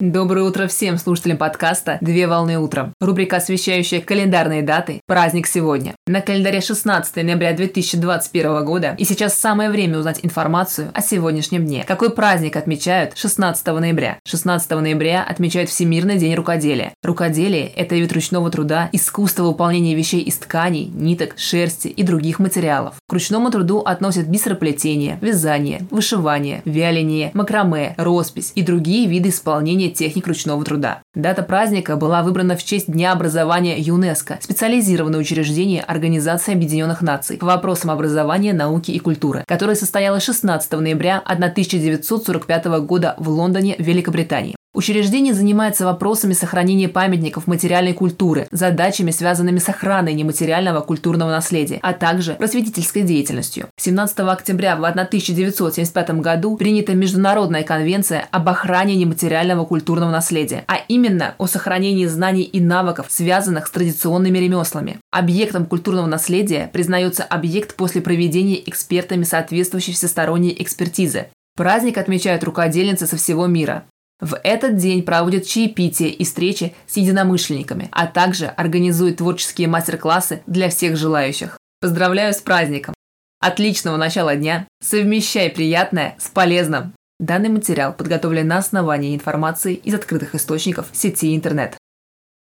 Доброе утро всем слушателям подкаста «Две волны утром». Рубрика, освещающая календарные даты «Праздник сегодня». На календаре 16 ноября 2021 года, и сейчас самое время узнать информацию о сегодняшнем дне. Какой праздник отмечают 16 ноября? 16 ноября отмечают Всемирный день рукоделия. Рукоделие – это вид ручного труда, искусство выполнения вещей из тканей, ниток, шерсти и других материалов. К ручному труду относят бисероплетение, вязание, вышивание, вяление, макраме, роспись и другие виды исполнения техник ручного труда. Дата праздника была выбрана в честь Дня образования ЮНЕСКО, специализированное учреждение Организации Объединенных Наций по вопросам образования, науки и культуры, которое состоялось 16 ноября 1945 года в Лондоне, Великобритании. Учреждение занимается вопросами сохранения памятников материальной культуры, задачами, связанными с охраной нематериального культурного наследия, а также просветительской деятельностью. 17 октября в 1975 году принята Международная конвенция об охране нематериального культурного наследия, а именно о сохранении знаний и навыков, связанных с традиционными ремеслами. Объектом культурного наследия признается объект после проведения экспертами соответствующей всесторонней экспертизы. Праздник отмечают рукодельницы со всего мира. В этот день проводят чаепития и встречи с единомышленниками, а также организуют творческие мастер-классы для всех желающих. Поздравляю с праздником! Отличного начала дня! Совмещай приятное с полезным! Данный материал подготовлен на основании информации из открытых источников сети интернет.